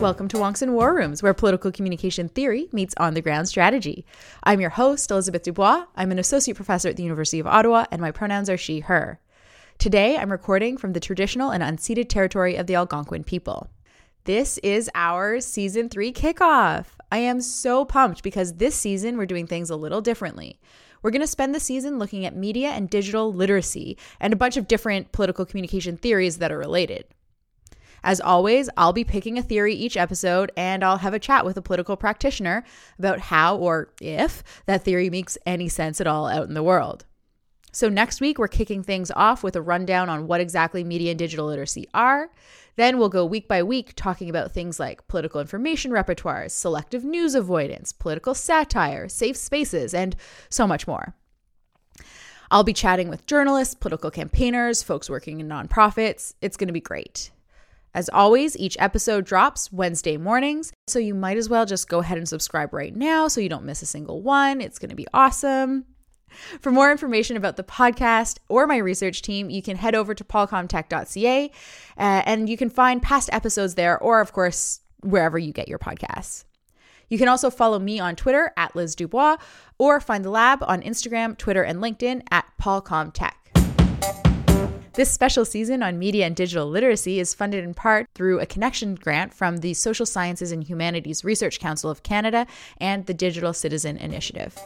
Welcome to Wonks and War Rooms, where political communication theory meets on the ground strategy. I'm your host, Elizabeth Dubois. I'm an associate professor at the University of Ottawa, and my pronouns are she, her. Today, I'm recording from the traditional and unceded territory of the Algonquin people. This is our season three kickoff. I am so pumped because this season we're doing things a little differently. We're going to spend the season looking at media and digital literacy and a bunch of different political communication theories that are related. As always, I'll be picking a theory each episode and I'll have a chat with a political practitioner about how or if that theory makes any sense at all out in the world. So, next week, we're kicking things off with a rundown on what exactly media and digital literacy are. Then we'll go week by week talking about things like political information repertoires, selective news avoidance, political satire, safe spaces, and so much more. I'll be chatting with journalists, political campaigners, folks working in nonprofits. It's going to be great. As always, each episode drops Wednesday mornings, so you might as well just go ahead and subscribe right now so you don't miss a single one. It's going to be awesome. For more information about the podcast or my research team, you can head over to polcomtech.ca uh, and you can find past episodes there, or of course, wherever you get your podcasts. You can also follow me on Twitter at Liz Dubois or find the lab on Instagram, Twitter, and LinkedIn at PolComTech. This special season on media and digital literacy is funded in part through a connection grant from the Social Sciences and Humanities Research Council of Canada and the Digital Citizen Initiative.